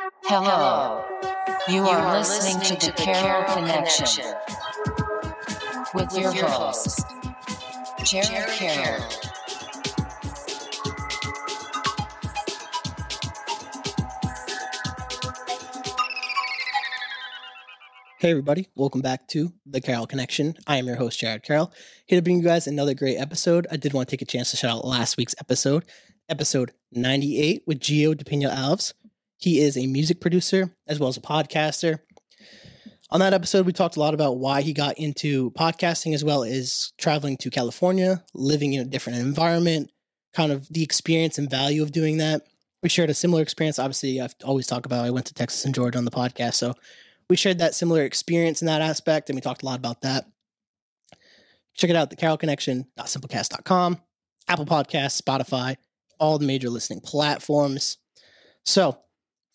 Hello. You are listening to the Carroll Connection with your host, Jared Carroll. Hey, everybody, welcome back to the Carroll Connection. I am your host, Jared Carroll, here to bring you guys another great episode. I did want to take a chance to shout out last week's episode, episode 98 with Gio DePino Alves. He is a music producer as well as a podcaster. On that episode, we talked a lot about why he got into podcasting as well as traveling to California, living in a different environment, kind of the experience and value of doing that. We shared a similar experience. Obviously, I've always talked about I went to Texas and Georgia on the podcast. So we shared that similar experience in that aspect, and we talked a lot about that. Check it out, the Carroll Connection, Connection.simplecast.com, Apple Podcasts, Spotify, all the major listening platforms. So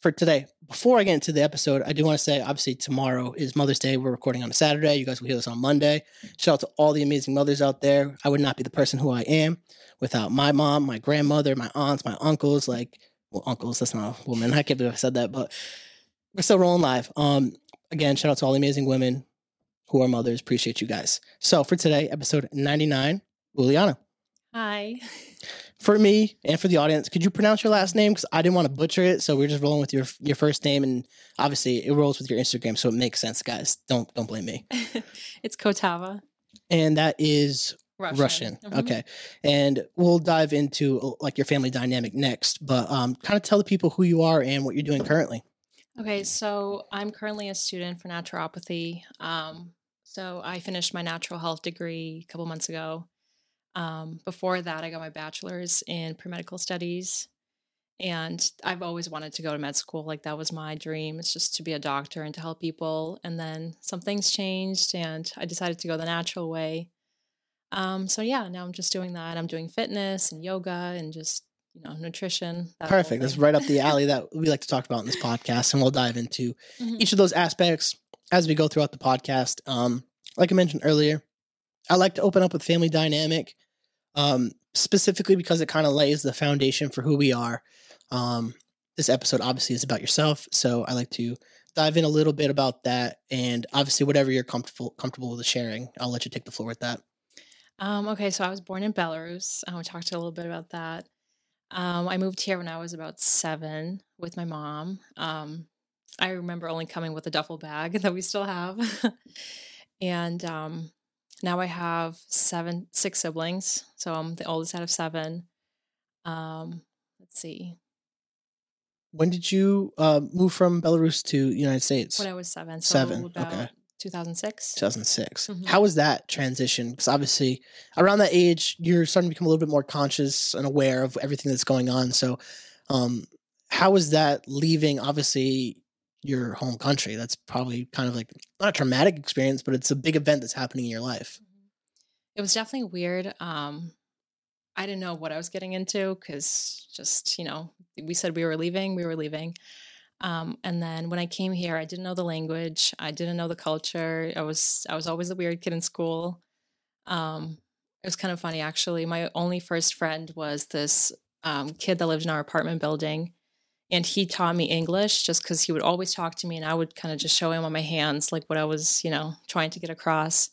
for today, before I get into the episode, I do want to say obviously tomorrow is Mother's Day. We're recording on a Saturday. You guys will hear this on Monday. Shout out to all the amazing mothers out there. I would not be the person who I am without my mom, my grandmother, my aunts, my uncles, like well, uncles, that's not a woman. I can't believe I said that, but we're still rolling live. Um, again, shout out to all the amazing women who are mothers. Appreciate you guys. So for today, episode 99, Ulyana. Hi. For me and for the audience, could you pronounce your last name? Because I didn't want to butcher it, so we're just rolling with your your first name, and obviously it rolls with your Instagram, so it makes sense, guys. Don't don't blame me. it's Kotava. And that is Russian. Russian. Mhm. Okay. And we'll dive into uh, like your family dynamic next, but um, kind of tell the people who you are and what you're doing currently. Okay, so I'm currently a student for naturopathy. Um, so I finished my natural health degree a couple months ago. Um, before that, I got my bachelor's in pre-medical studies, and I've always wanted to go to med school. Like that was my dream. It's just to be a doctor and to help people. And then some things changed, and I decided to go the natural way. Um, so yeah, now I'm just doing that. I'm doing fitness and yoga and just you know nutrition. that Perfect. That's right up the alley that we like to talk about in this podcast, and we'll dive into Mhm. each of those aspects as we go throughout the podcast. Um, like I mentioned earlier, I like to open up with family dynamic, um, specifically because it kind of lays the foundation for who we are. Um, this episode obviously is about yourself, so I like to dive in a little bit about that, and obviously whatever you're comfortable comfortable with sharing, I'll let you take the floor with that. Um, okay, so I was born in Belarus. I want to talk to a little bit about that. Um, I moved here when I was about seven with my mom. Um, I remember only coming with a duffel bag that we still have. and um, now I have seven, six siblings. So I'm the oldest out of seven. Um, let's see, When did you uh, move from Belarus to United States? when I was seven. So Seven, okay. 2006. 2006. Mhm. How was that transition? Because obviously, around that age, you're starting to become a little bit more conscious and aware of everything that's going on. So, um, how was that leaving, obviously, your home country? That's probably kind of like not a traumatic experience, but it's a big event that's happening in your life. It was definitely weird. Um, I didn't know what I was getting into because just, you know, we said we were leaving, we were leaving. Um, and then when I came here, I didn't know the language, I didn't know the culture. I was I was always the weird kid in school. Um, it was kind of funny actually. My only first friend was this um, kid that lived in our apartment building, and he taught me English just because he would always talk to me, and I would kind of just show him on my hands like what I was, you know, trying to get across.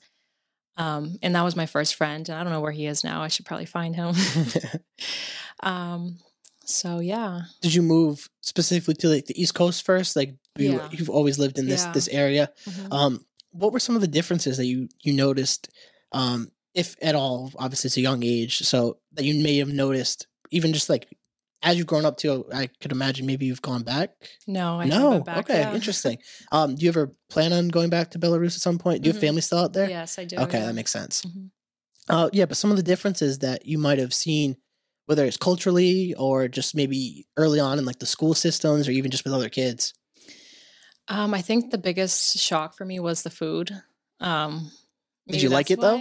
Um, and that was my first friend. And I don't know where he is now. I should probably find him. um, so yeah. Did you move specifically to like the East Coast first? Like you, Yeah. you've always lived in this Yeah. this area. Mhm. Um, what were some of the differences that you you noticed, um, if at all? Obviously, it's a young age, so that you may have noticed, even just like as you've grown up too. I could imagine maybe you've gone back. no, I no, back, okay, yeah. interesting. Um, do you ever plan on going back to Belarus at some point? Do you have Mhm. family still out there? Yes, I do. Okay, yeah. that makes sense. Mhm. Uh, yeah, but some of the differences that you might have seen, whether it's culturally or just maybe early on in like the school systems or even just with other kids. Um, I think the biggest shock for me was the food. Um, Did you like it, though?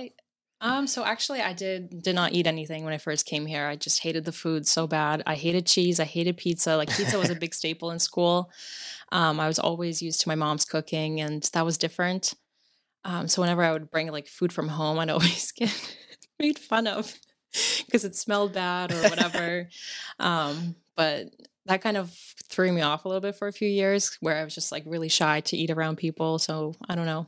Um, so actually, I did did not eat anything when I first came here. I just hated the food so bad. I hated cheese. I hated pizza. Like pizza was a big staple in school. Um, I was always used to my mom's cooking, and that was different. Um, so whenever I would bring like food from home, I'd always get made fun of because it smelled bad or whatever. um, but that kind of threw me off a little bit for a few years where I was just like really shy to eat around people. So I don't know.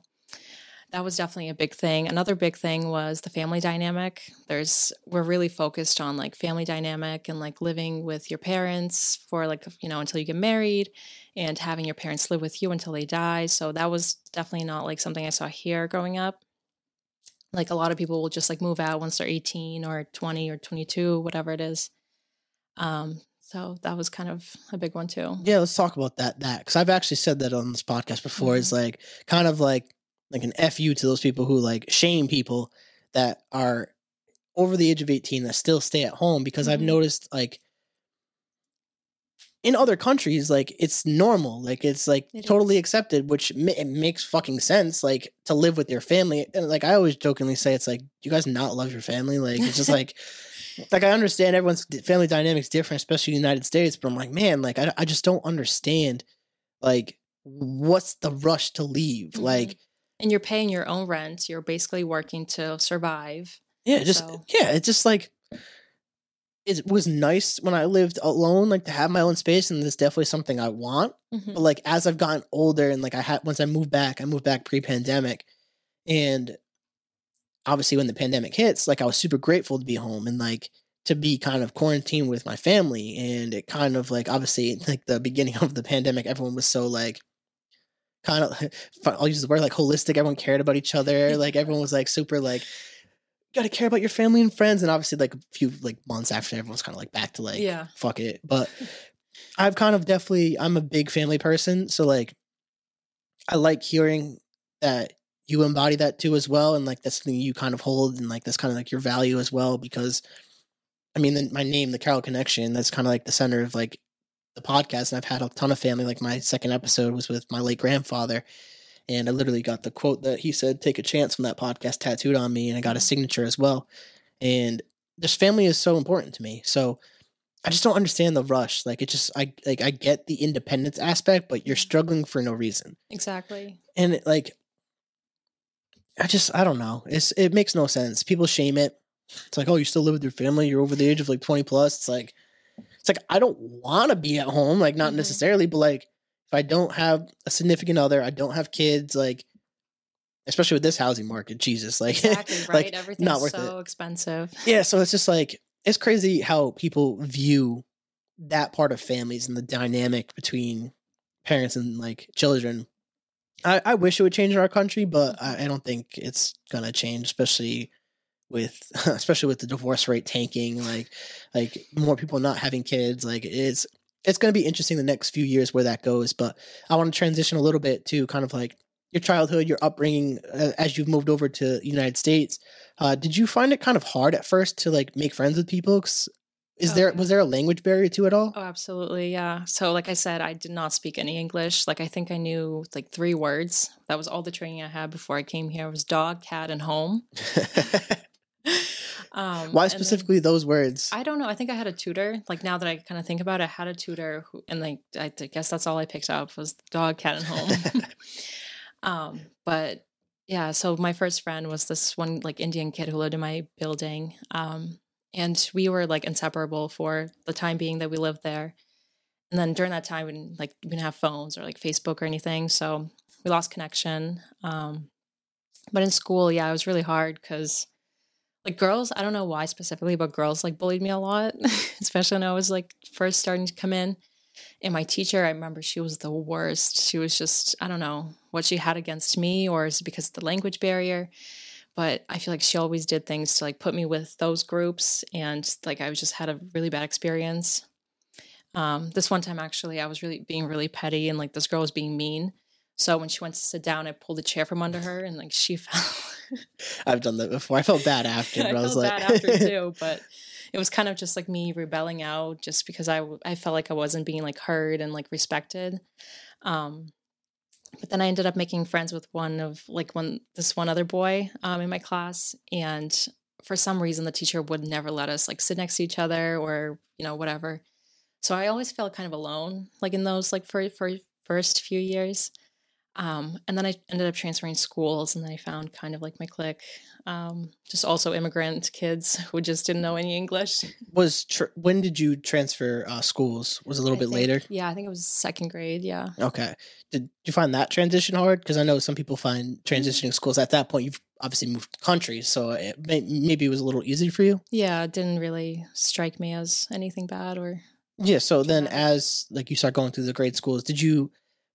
That was definitely a big thing. Another big thing was the family dynamic. There's we're really focused on like family dynamic and like living with your parents for like you know until you get married and having your parents live with you until they die. So that was definitely not like something I saw here growing up. Like a lot of people will just like move out once they're 18 or 20 or 22, whatever it is. Um, so that was kind of a big one too. Yeah, let's talk about that. That because I've actually said that on this podcast before. It's like kind of like like an fu to those people who like shame people that are over the age of eighteen that still stay at home because I've Mhm. noticed like in other countries like it's normal like it's like It totally is. accepted which ma- it makes fucking sense like to live with your family and like i always jokingly say it's like you guys not love your family like it's just like like i understand everyone's family dynamics different especially in the united states but i'm like man like i, I just don't understand like what's the rush to leave Mhm. like and you're paying your own rent. You're basically working to survive. Yeah, just So- yeah, it's just like it was nice when I lived alone, like to have my own space, and it's definitely something I want. Mhm. But like as I've gotten older, and like I had once I moved back, I moved back pre-pandemic, and obviously when the pandemic hits, like I was super grateful to be home and like to be kind of quarantined with my family, and it kind of like obviously like the beginning of the pandemic, everyone was so like kind of I'll use the word like holistic. Everyone cared about each other. Like everyone was like super like you gotta care about your family and friends. And obviously like a few like months after everyone's kind of like back to like yeah. fuck it. But I've kind of definitely I'm a big family person. So like I like hearing that you embody that too as well. And like that's something you kind of hold and like that's kind of like your value as well because I mean the, my name, the Carroll Connection, that's kind of like the center of like the podcast and I've had a ton of family. Like my second episode was with my late grandfather. And I literally got the quote that he said, take a chance from that podcast tattooed on me. And I got a mm. signature as well. And this family is so important to me. So I just don't understand the rush. Like it just I like I get the independence aspect, but you're mm. struggling for no reason. Exactly. And it, like I just I don't know. It's it makes no sense. People shame it. It's like, oh, you still live with your family, you're over the age of like 20 plus. It's like it's like I don't want to be at home, like not Mhm. necessarily, but like if I don't have a significant other, I don't have kids, like especially with this housing market, Jesus, like Exactly. Right. like Everything's not worth so expensive. yeah, so it's just like it's crazy how people view that part of families and the dynamic between parents and like children. I, I wish it would change in our country, but I, I don't think it's gonna change, especially with especially with the divorce rate tanking, like like more people not having kids. Like it's it's gonna be interesting the next few years where that goes. But I want to transition a little bit to kind of like your childhood, your upbringing uh, as you've moved over to the United States. Uh, did you find it kind of hard at first to like make friends with people? 'Cause Is Oh, there was there a language barrier to it all? Oh, absolutely. Yeah. So, like I said, I did not speak any English. Like, I think I knew like three words. That was all the training I had before I came here. It was dog, cat, and home. Um, Why and then- specifically those words? I don't know. I think I had a tutor. Like now that I kind of think about it, I had a tutor who, and like I guess that's all I picked up was dog, cat, and home. um, but yeah, so my first friend was this one like Indian kid who lived in my building, um, and we were like inseparable for the time being that we lived there. And then during that time, we didn't, like we didn't have phones or like Facebook or anything, so we lost connection. Um, but in school, yeah, it was really hard because like girls i don't know why specifically but girls like bullied me a lot especially when i was like first starting to come in. And my teacher i remember she was the worst. She was just i don't know what she had against me or is it because of the language barrier. But i feel like she always did things to like put me with those groups and like i just had a really bad experience. Um, this one time actually i was really being really petty and like this girl was being mean so when she went to sit down i pulled a chair from under her and like she fell I've done that before. I felt bad after, I but I, was felt like, bad after too, but it was kind of just like me rebelling out just because I I felt like I wasn't being like heard and like respected. Um, but then I ended up making friends with one of like one this one other boy um, in my class, and for some reason the teacher would never let us like sit next to each other or you know whatever. So I always felt kind of alone, like in those like for for first few years. Um, and then I ended up transferring schools, and then I found kind of like my clique. Um, just also immigrant kids who just didn't know any English. Was tr- when did you transfer uh, schools? Was a little I bit think- later? Yeah, I think it was second grade. Yeah. Okay. Did you find that transition hard? Because I know some people find Mm-hmm. transitioning schools at that point. You've obviously moved countries, so it may, maybe it was a little easy for you. Yeah, it didn't really strike me as anything bad or Yeah. So then, as like you start going through the grade schools, did you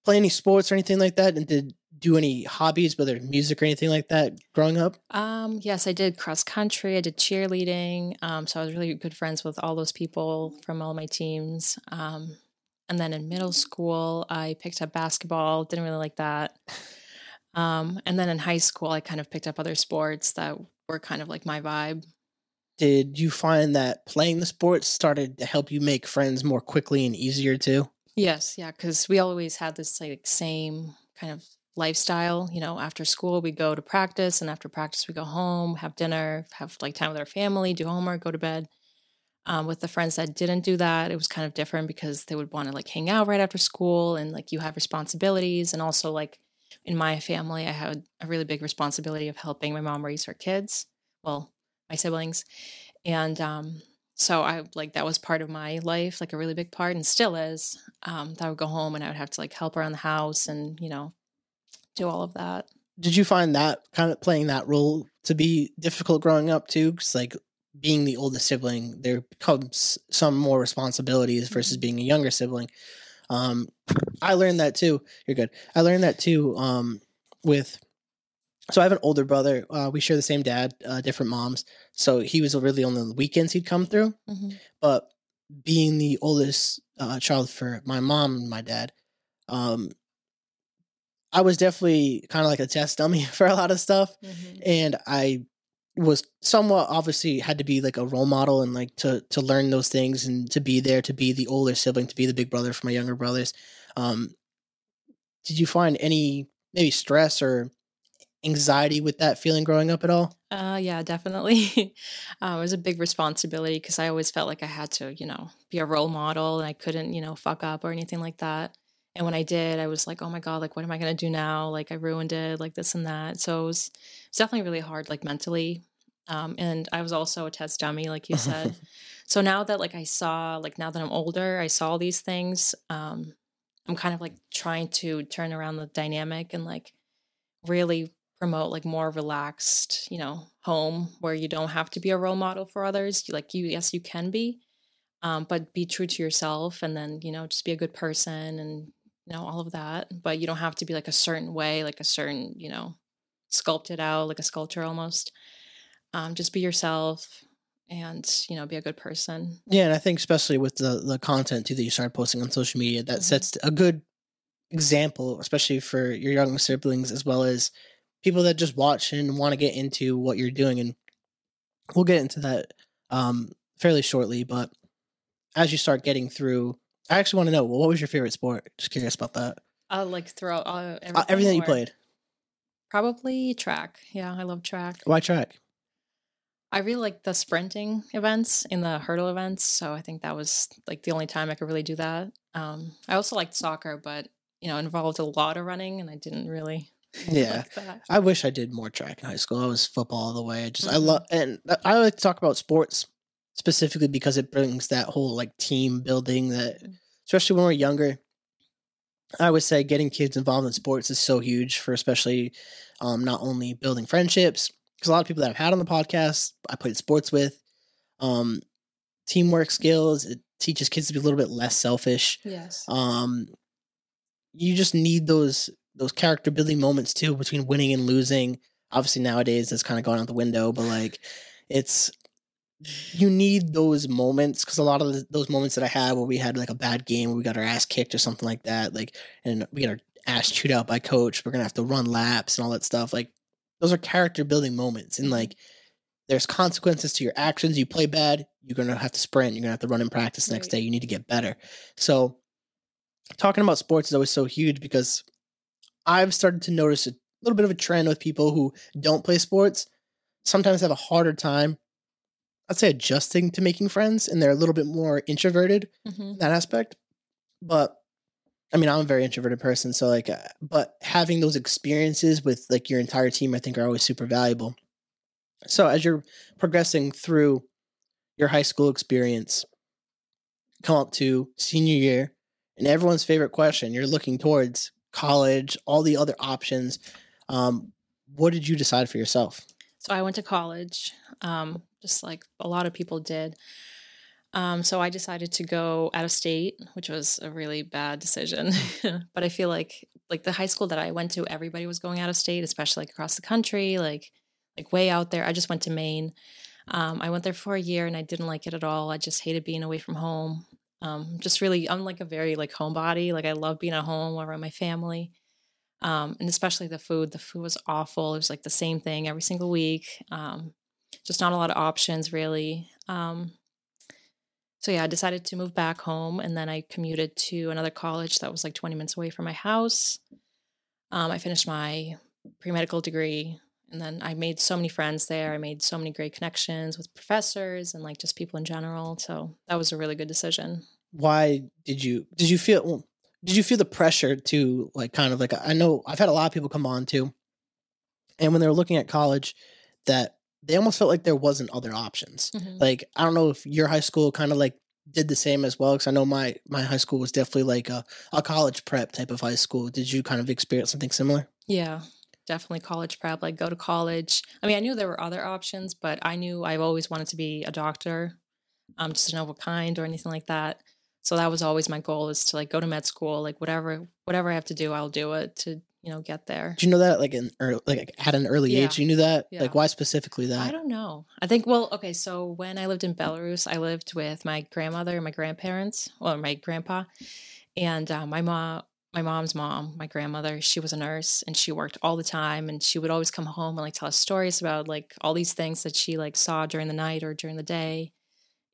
play any sports or anything like that? And did do any hobbies, whether music or anything like that, growing up? Um, yes, I did cross country. I did cheerleading. Um, so I was really good friends with all those people from all my teams. Um, and then in middle school, I picked up basketball. Didn't really like that. Um, and then in high school, I kind of picked up other sports that were kind of like my vibe. Did you find that playing the sports started to help you make friends more quickly and easier too? Yes, yeah, because we always had this like same kind of lifestyle. You know, after school we go to practice, and after practice we go home, have dinner, have like time with our family, do homework, go to bed. Um, with the friends that didn't do that, it was kind of different because they would want to like hang out right after school, and like you have responsibilities, and also like in my family, I had a really big responsibility of helping my mom raise her kids, well, my siblings, and um, so I like that was part of my life, like a really big part, and still is. Um, that I would go home and I would have to like help around the house and you know do all of that. Did you find that kind of playing that role to be difficult growing up too? Because like being the oldest sibling, there comes some more responsibilities versus Mhm. being a younger sibling. Um, I learned that too. You're good. I learned that too. Um, with so I have an older brother. Uh, we share the same dad, uh, different moms. So he was really only on the weekends he'd come through. But being the oldest uh, child for my mom and my dad, um, I was definitely kind of like a test dummy for a lot of stuff and I was somewhat obviously had to be like a role model and like to to learn those things and to be there to be the older sibling to be the big brother for my younger brothers um did you find any maybe stress or anxiety with that feeling growing up at all Uh, yeah, definitely. uh, it was a big responsibility because I always felt like I had to, you know, be a role model and I couldn't, you know, fuck up or anything like that. And when I did, I was like, oh my God, like, what am I going to do now? Like, I ruined it, like this and that. So it was, it was definitely really hard, like mentally. Um, and I was also a test dummy, like you said. so now that, like, I saw, like, now that I'm older, I saw these things. Um, I'm kind of like trying to turn around the dynamic and, like, really promote like more relaxed you know home where you don't have to be a role model for others You- like you yes you can be um, but be true to yourself and then you know just be a good person and you know all of that but you don't have to be like a certain way like a certain you know sculpted out like a sculpture almost um, just be yourself and you know be a good person yeah and i think especially with the the content too that you started posting on social media that Mhm. sets a good example especially for your younger siblings as well as people that just watch and want to get into what you're doing and we'll get into that um fairly shortly but as you start getting through i actually want to know well, what was your favorite sport? Just curious about that. Uh, like throughout uh, everything, uh, everything you played? Probably track. Yeah i love track. Why track? I really like the sprinting events and the hurdle events. So I think that was like the only time I could really do that. Um, I also liked soccer, but you know, involved a lot of running and I didn't really yeah like i wish i did more track in high school i was football all the way i just i Mhm. love and i like to talk about sports specifically because it brings that whole like team building that Mhm. especially when we're younger i would say getting kids involved in sports is so huge for especially um, not only building friendships because a lot of people that i've had on the podcast i played sports with um, teamwork skills it teaches kids to be a little bit less selfish Yes. um you just need those those character building moments too between winning and losing. Obviously nowadays that's kind of gone out the window but like it's you need those moments because a lot of the, those moments that i had where we had like a bad game where we got our ass kicked or something like that like and we got our ass chewed out by coach we're gonna have to run laps and all that stuff like those are character building moments and mm-hmm. like there's consequences to your actions. You play bad you're gonna have to sprint you're gonna have to run in practice next Right. day you need to get better. So talking about sports is always so huge because I've started to notice a little bit of a trend with people who don't play sports sometimes have a harder time I'd say adjusting to making friends and they're a little bit more introverted hmm in that aspect but I mean, I'm a very introverted person, so like, uh, but having those experiences with like your entire team, I think, are always super valuable. So as you're progressing through your high school experience, come up to senior year, and everyone's favorite question, you're looking towards college, all the other options. Um, what did you decide for yourself? So I went to college, um, just like a lot of people did. Um, so I decided to go out of state, which was a really bad decision. but I feel like like the high school that I went to, everybody was going out of state, especially like across the country, like like way out there. I just went to Maine. Um, I went there for a year and I didn't like it at all. I just hated being away from home. Um, just really, I'm like a very like homebody. Like I love being at home around my family. Um, and especially the food. The food was awful. It was like the same thing every single week. Um, just not a lot of options really. Um, so yeah, I decided to move back home, and then I commuted to another college that was like 20 minutes away from my house. Um, I finished my pre medical degree, and then I made so many friends there. I made so many great connections with professors and like just people in general. So that was a really good decision. Why did you did you feel did you feel the pressure to like kind of like I know I've had a lot of people come on too, and when they're looking at college, that they almost felt like there wasn't other options. Mhm. Like I don't know if your high school kind of like did the same as well because I know my my high school was definitely like a, a college prep type of high school. Did you kind of experience something similar? Yeah, definitely college prep, like go to college. I mean, I knew there were other options, but I knew I've always wanted to be a doctor, um, just to know what kind or anything like that. So that was always my goal is to like go to med school, like whatever whatever I have to do, I'll do it to you know get there. Did you know that like in early, like at an early Yeah. age you knew that? Yeah. Like why specifically that? I don't know. I think well, okay. So when I lived in Belarus, I lived with my grandmother and my grandparents, or my grandpa, and uh, my mom. My mom's mom, my grandmother, she was a nurse and she worked all the time and she would always come home and like tell us stories about like all these things that she like saw during the night or during the day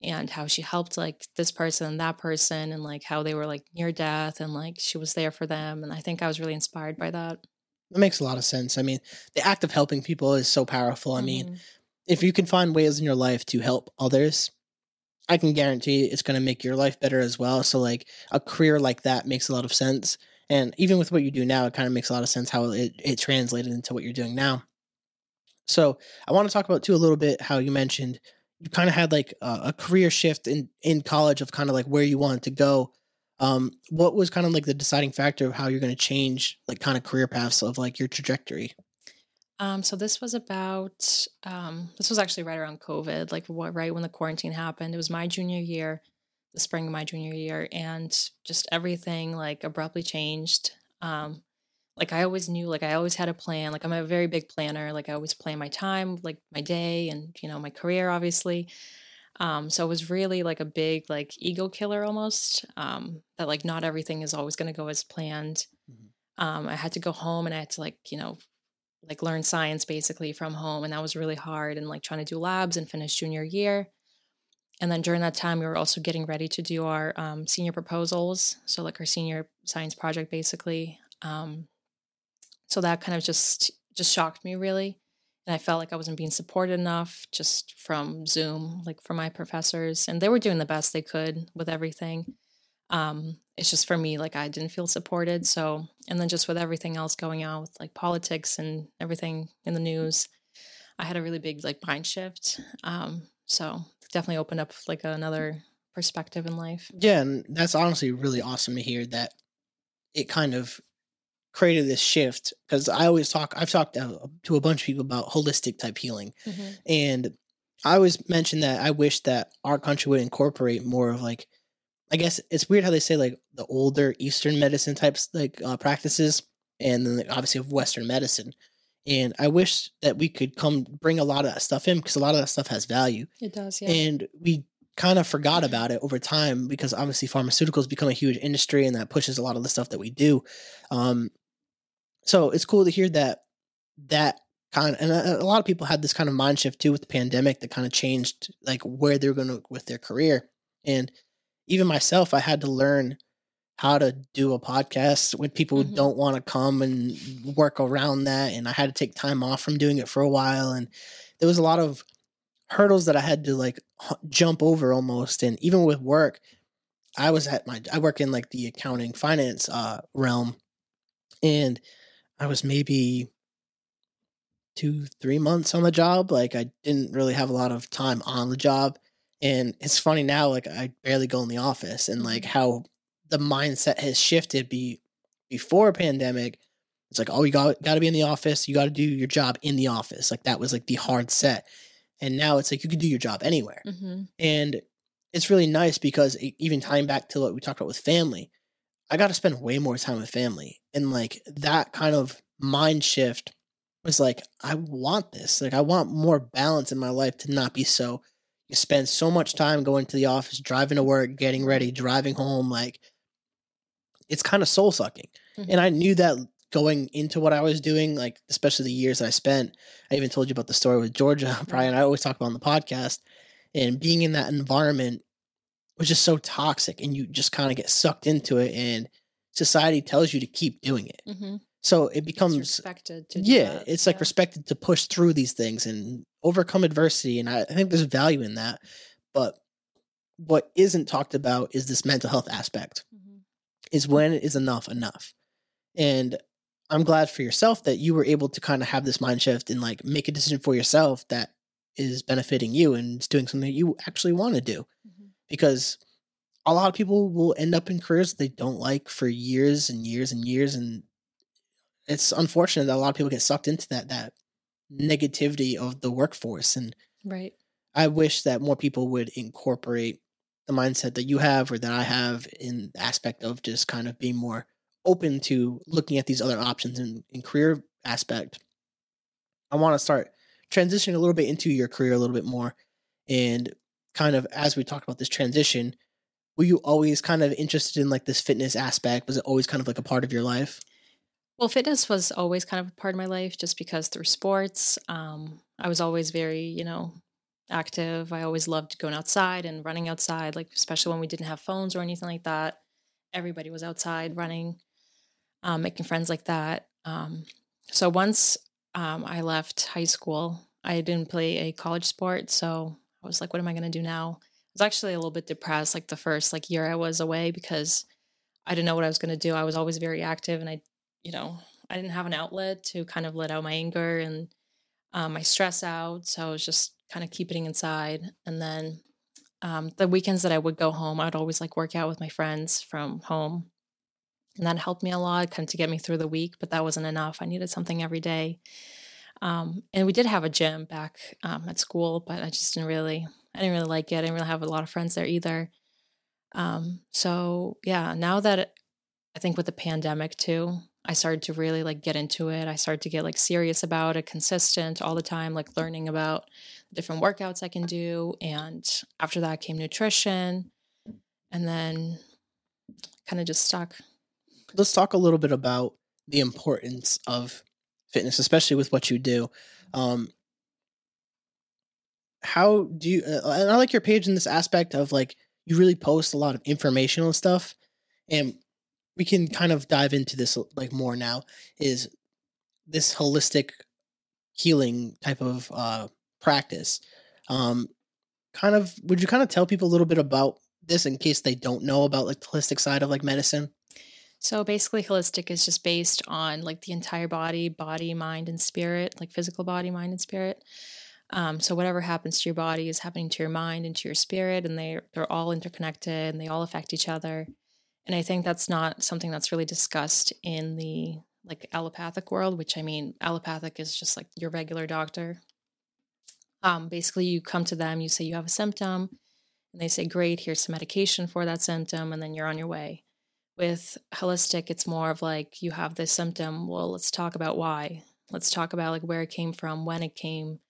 and how she helped like this person and that person and like how they were like near death and like she was there for them and I think I was really inspired by that. That makes a lot of sense. I mean, the act of helping people is so powerful. I mean, Mhm. if you can find ways in your life to help others, I can guarantee it's going to make your life better as well. So, like, a career like that makes a lot of sense. And even with what you do now, it kind of makes a lot of sense how it, it translated into what you're doing now. So, I want to talk about too a little bit how you mentioned you kind of had like a, a career shift in, in college of kind of like where you wanted to go. Um, what was kind of like the deciding factor of how you're going to change like kind of career paths of like your trajectory? Um, so this was about um, this was actually right around COVID, like what, right when the quarantine happened. It was my junior year, the spring of my junior year, and just everything like abruptly changed. Um, like I always knew, like I always had a plan. Like I'm a very big planner. Like I always plan my time, like my day, and you know my career, obviously. Um, so it was really like a big like ego killer almost. Um, that like not everything is always going to go as planned. Mhm. Um, I had to go home and I had to like you know like learn science basically from home and that was really hard and like trying to do labs and finish junior year. And then during that time we were also getting ready to do our um, senior proposals so like our senior science project basically um, so that kind of just just shocked me really. And i felt like i wasn't being supported enough just from zoom like from my professors and they were doing the best they could with everything. Um it's just for me like i didn't feel supported so and then just with everything else going on with like politics and everything in the news i had a really big like mind shift um so definitely opened up like another perspective in life. Yeah, and that's honestly really awesome to hear that it kind of created this shift because I always talk I've talked to, to a bunch of people about holistic type healing and I always mention that I wish that our country would incorporate more of like I guess it's weird how they say like the older Eastern medicine types like uh, practices and then like, obviously of Western medicine. And I wish that we could come bring a lot of that stuff in because a lot of that stuff has value. It does yeah. And we kind of forgot about it over time because obviously pharmaceuticals become a huge industry and that pushes a lot of the stuff that we do. Um so it's cool to hear that that kind and a, a lot of people had this kind of mind shift too with the pandemic that kind of changed like where they're going to with their career. And even myself i had to learn how to do a podcast when people Mhm. don't want to come and work around that and i had to take time off from doing it for a while and there was a lot of hurdles that I had to like h- jump over almost. And even with work, I was at my I work in like the accounting finance uh realm and I was maybe two, three months on the job. Like I didn't really have a lot of time on the job. And it's funny now, like I barely go in the office and like how the mindset has shifted be before pandemic. It's like, oh, you got got to be in the office. You got to do your job in the office. Like that was like the hard set. And now it's like you can do your job anywhere. hmm And it's really nice because even tying back to what we talked about with family, I got to spend way more time with family. And like that kind of mind shift was like, I want this. Like, I want more balance in my life to not be so, spend so much time going to the office, driving to work, getting ready, driving home. Like, it's kind of soul sucking. Mhm. And I knew that going into what I was doing, like, especially the years that I spent. I even told you about the story with Georgia, Brian. I always talk about on the podcast. And being in that environment was just so toxic, and you just kind of get sucked into it. And society tells you to keep doing it. hmm So it It's becomes respected. To do yeah, it's like yeah. respected to push through these things and overcome adversity. And I, I think there's value in that. But what isn't talked about is this mental health aspect Mhm. is when is enough enough. And I'm glad for yourself that you were able to kind of have this mind shift and like make a decision for yourself that is benefiting you and is doing something that you actually want to do. Mhm. Because a lot of people will end up in careers they don't like for years and years and years and it's unfortunate that a lot of people get sucked into that that negativity of the workforce and Right. I wish that more people would incorporate the mindset that you have or that I have in the aspect of just kind of being more open to looking at these other options in, in career aspect. I want to start transitioning a little bit into your career a little bit more. And kind of as we talked about this transition, were you always kind of interested in like this fitness aspect? Was it always kind of like a part of your life? Well, fitness was always kind of a part of my life just because through sports, um, I was always very, you know, active. I always loved going outside and running outside, like especially when we didn't have phones or anything like that. Everybody was outside running, um, making friends like that. Um, so once um, I left high school, I didn't play a college sport. So I was like, what am I going to do now? I was actually a little bit depressed, like the first like year I was away because I didn't know what I was going to do. I was always very active and I you know, I didn't have an outlet to kind of let out my anger and um, my stress out. So I was just kind of keeping it inside. And then um, the weekends that I would go home, I'd always like work out with my friends from home. And that helped me a lot, kind of to get me through the week, but that wasn't enough. I needed something every day. Um, and we did have a gym back um, at school, but I just didn't really, I didn't really like it. I didn't really have a lot of friends there either. Um, so yeah, now that I think with the pandemic too, I started to really like get into it. I started to get like serious about it, consistent all the time, like learning about different workouts I can do. And after that came nutrition. And then kind of just stuck. let's talk a little bit about the importance of fitness, especially with what you do. Um, how do you? Uh, and I like your page in this aspect of like you really post a lot of informational stuff, and we can kind of dive into this like more now. Is this holistic healing type of uh, practice? Um, kind of, would you kind of tell people a little bit about this in case they don't know about like the holistic side of like medicine? So basically, holistic is just based on like the entire body, body, mind, and spirit, like physical body, mind, and spirit. Um, so whatever happens to your body is happening to your mind and to your spirit, and they they're all interconnected and they all affect each other. And I think that's not something that's really discussed in the like allopathic world, which I mean, allopathic is just like your regular doctor. Um, basically, you come to them, you say you have a symptom, and they say, "Great, here's some medication for that symptom," and then you're on your way. With holistic it's more of like you have this symptom well let's talk about why. Let's talk about like where it came from when it came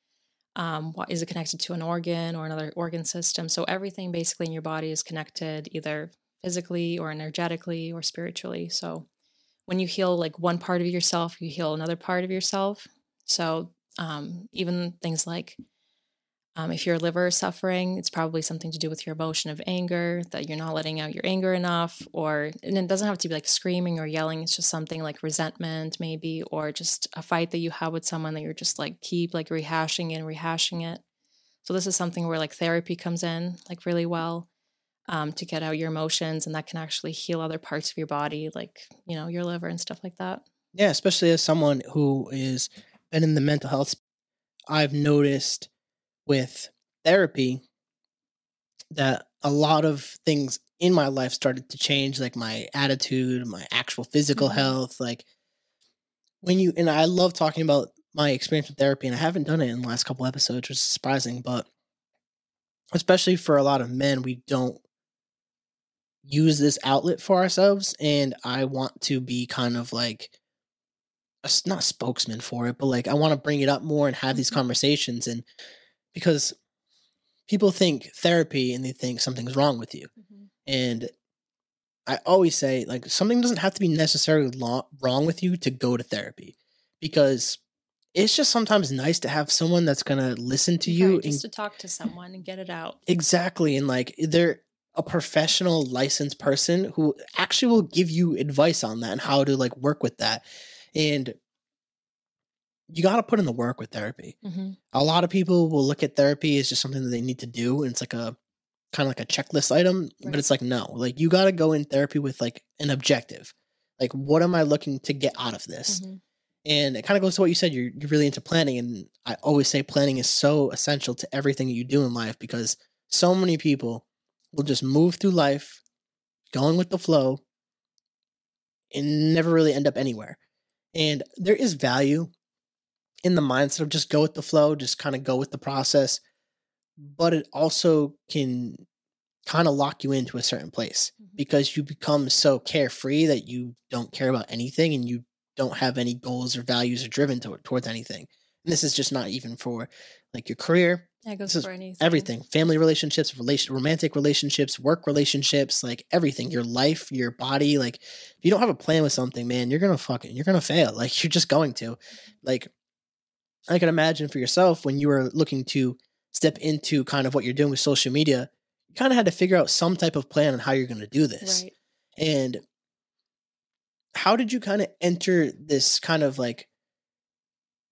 um, what is it connected to an organ or another organ system? So everything basically in your body is connected either physically or energetically or spiritually so when you heal like one part of yourself you heal another part of yourself so um, even things like um, if your liver is suffering, it's probably something to do with your emotion of anger, that you're not letting out your anger enough, or, and it doesn't have to be like screaming or yelling. It's just something like resentment, maybe, or just a fight that you have with someone that you're just like keep like rehashing and rehashing it. So, this is something where like therapy comes in like really well. Um, to get out your emotions, and that can actually heal other parts of your body, like you know your liver and stuff like that. Yeah, especially as someone who is been in the mental health, I've noticed with therapy that a lot of things in my life started to change, like my attitude, my actual physical Mhm. health. Like when you and I love talking about my experience with therapy, and I haven't done it in the last couple episodes, which is surprising, but especially for a lot of men, we don't use this outlet for ourselves, and I want to be kind of like a not spokesman for it, but like I want to bring it up more and have these Mhm. conversations, and because people think therapy and they think something's wrong with you, and I always say like something doesn't have to be necessarily lo- wrong with you to go to therapy, because it's just sometimes nice to have someone that's gonna listen to you Right, and just to talk to someone and get it out. Exactly. And like they're a professional licensed person who actually will give you advice on that and how to like work with that. And you got to put in the work with therapy. hmm A lot of people will look at therapy as just something that they need to do. And it's like a kind of like a checklist item, but it's like, no, like you got to go in therapy with like an objective. Like, what am I looking to get out of this? hmm And it kind of goes to what you said. You're, you're really into planning. And I always say planning is so essential to everything you do in life because so many people will just move through life going with the flow and never really end up anywhere. And there is value in the mindset of just go with the flow, just kind of go with the process. But it also can kind of lock you into a certain place Mhm. because you become so carefree that you don't care about anything and you don't have any goals or values or driven to, towards anything. And this is just not even for like your career, That goes This is for anything. everything. Family relationships relation romantic relationships work relationships like everything. Your life your body like if you don't have a plan with something man you're gonna fucking you're gonna fail. Like you're just going to. Like i can imagine for yourself when you were looking to step into kind of what you're doing with social media you kind of had to figure out some type of plan on how you're gonna do this. Right. and how did you kind of enter this kind of like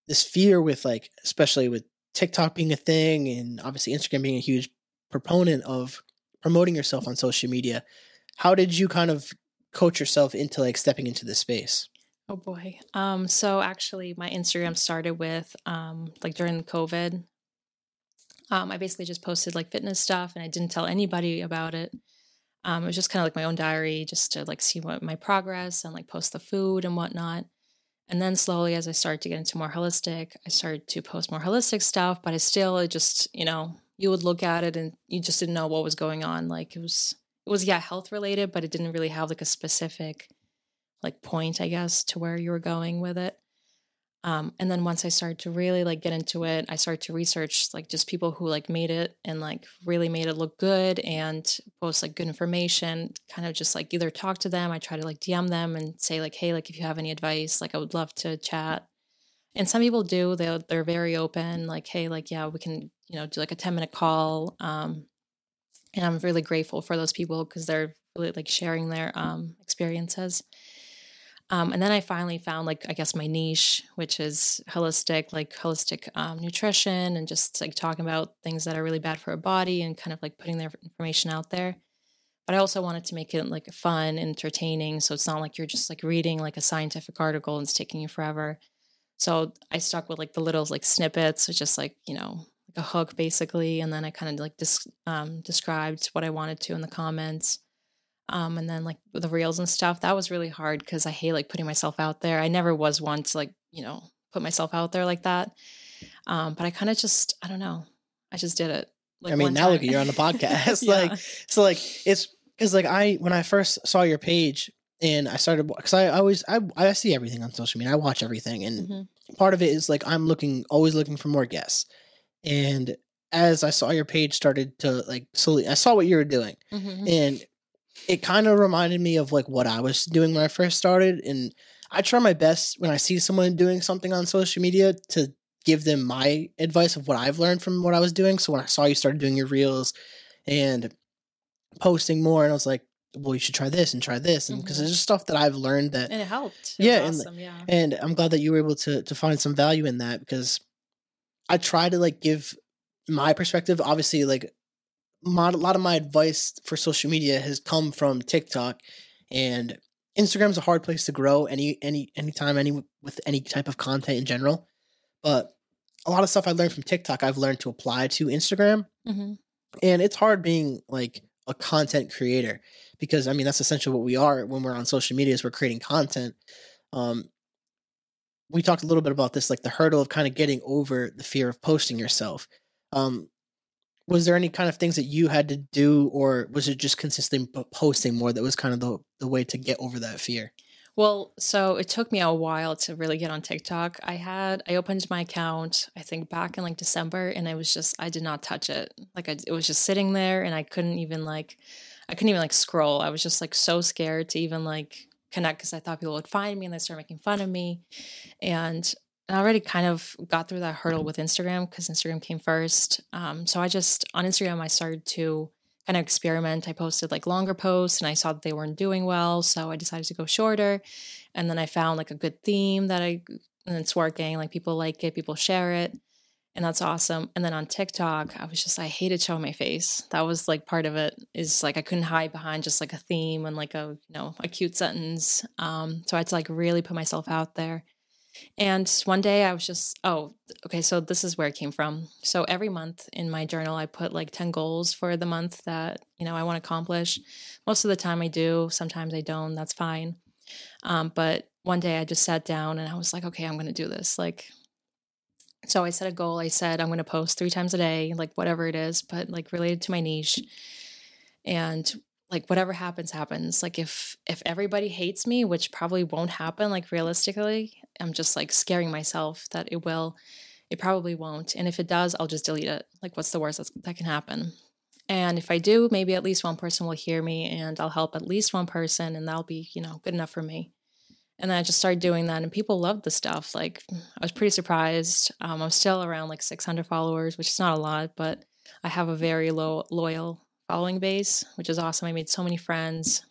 this fear with like especially with TikTok being a thing and obviously Instagram being a huge proponent of promoting yourself on social media. How did you kind of coach yourself into like stepping into this space? Oh boy. Um, so actually my Instagram started with um like during COVID. Um, I basically just posted like fitness stuff and I didn't tell anybody about it. Um, it was just kind of like my own diary just to like see what my progress and like post the food and whatnot. And then slowly as I started to get into more holistic, I started to post more holistic stuff, but I still it just, you know, you would look at it and you just didn't know what was going on. Like it was it was yeah, health related, but it didn't really have like a specific like point, I guess, to where you were going with it. Um, and then once I started to really like get into it, I started to research like just people who like made it and like really made it look good and post like good information. Kind of just like either talk to them, I try to like DM them and say like, hey, like if you have any advice, like I would love to chat. And some people do; they're, they're very open. Like, hey, like yeah, we can you know do like a ten minute call. Um, and I'm really grateful for those people because they're really like sharing their um, experiences. Um, and then I finally found like I guess my niche, which is holistic, like holistic um, nutrition, and just like talking about things that are really bad for our body and kind of like putting their information out there. But I also wanted to make it like fun, entertaining, so it's not like you're just like reading like a scientific article and it's taking you forever. So I stuck with like the little like snippets, it's just like you know like a hook basically, and then I kind of like dis- um, described what I wanted to in the comments um and then like the reels and stuff that was really hard because i hate like putting myself out there i never was one to like you know put myself out there like that um but i kind of just i don't know i just did it like I mean, now look time. you're on the podcast. Yeah. Like, so like it's because like I when I first saw your page and I started because I always I I see everything on social media. I watch everything, and Mhm. part of it is like I'm looking always looking for more guests. And as I saw your page started to like slowly, I saw what you were doing, Mhm. and it kind of reminded me of like what I was doing when I first started. And I try my best when I see someone doing something on social media to give them my advice of what I've learned from what I was doing. So when I saw you started doing your reels and posting more, and I was like, well, you should try this and try this, and because Mhm. it's just stuff that I've learned that and it helped it Yeah, was and- yeah and I'm glad that you were able to to find some value in that because I try to like give my perspective. Obviously, like a lot of my advice for social media has come from TikTok, and Instagram's a hard place to grow any any anytime any with any type of content in general. But a lot of stuff I learned from TikTok, I've learned to apply to Instagram, hmm and it's hard being like a content creator because I mean that's essentially what we are when we're on social media is we're creating content. Um, we talked a little bit about this, like the hurdle of kind of getting over the fear of posting yourself. Um, was there any kind of things that you had to do, or was it just consistently p- posting more that was kind of the the way to get over that fear? Well, so it took me a while to really get on TikTok. I had I opened my account I think back in like December, and I was just I did not touch it. Like I, it was just sitting there, and I couldn't even like I couldn't even like scroll. I was just like so scared to even like connect because I thought people would find me and they start making fun of me, and I already kind of got through that hurdle with Instagram because Instagram came first. Um, so I just on Instagram I started to kind of experiment. I posted like longer posts and I saw that they weren't doing well. So I decided to go shorter. And then I found like a good theme that I, and it's working. Like people like it, people share it. And that's awesome. And then on TikTok, I was just, I hated showing my face. That was like part of it is like I couldn't hide behind just like a theme and like a, you know, a cute sentence. Um, so I had to like really put myself out there. And one day I was just, oh, okay, so this is where it came from. So every month in my journal, I put like 10 goals for the month that, you know, I want to accomplish. Most of the time I do, sometimes I don't, that's fine. Um, but one day I just sat down and I was like, okay, I'm going to do this. Like, so I set a goal. I said, I'm going to post three times a day, like whatever it is, but like related to my niche. And like whatever happens happens. Like if if everybody hates me which probably won't happen like realistically i'm just like scaring myself that it will it probably won't. And if it does i'll just delete it. Like what's the worst that's, that can happen? And if i do maybe at least one person will hear me and i'll help at least one person and that'll be you know good enough for me. And then i just started doing that and people loved the stuff. Like i was pretty surprised. Um, i'm still around like 600 followers which is not a lot but i have a very low loyal following base, which is awesome. I made so many friends.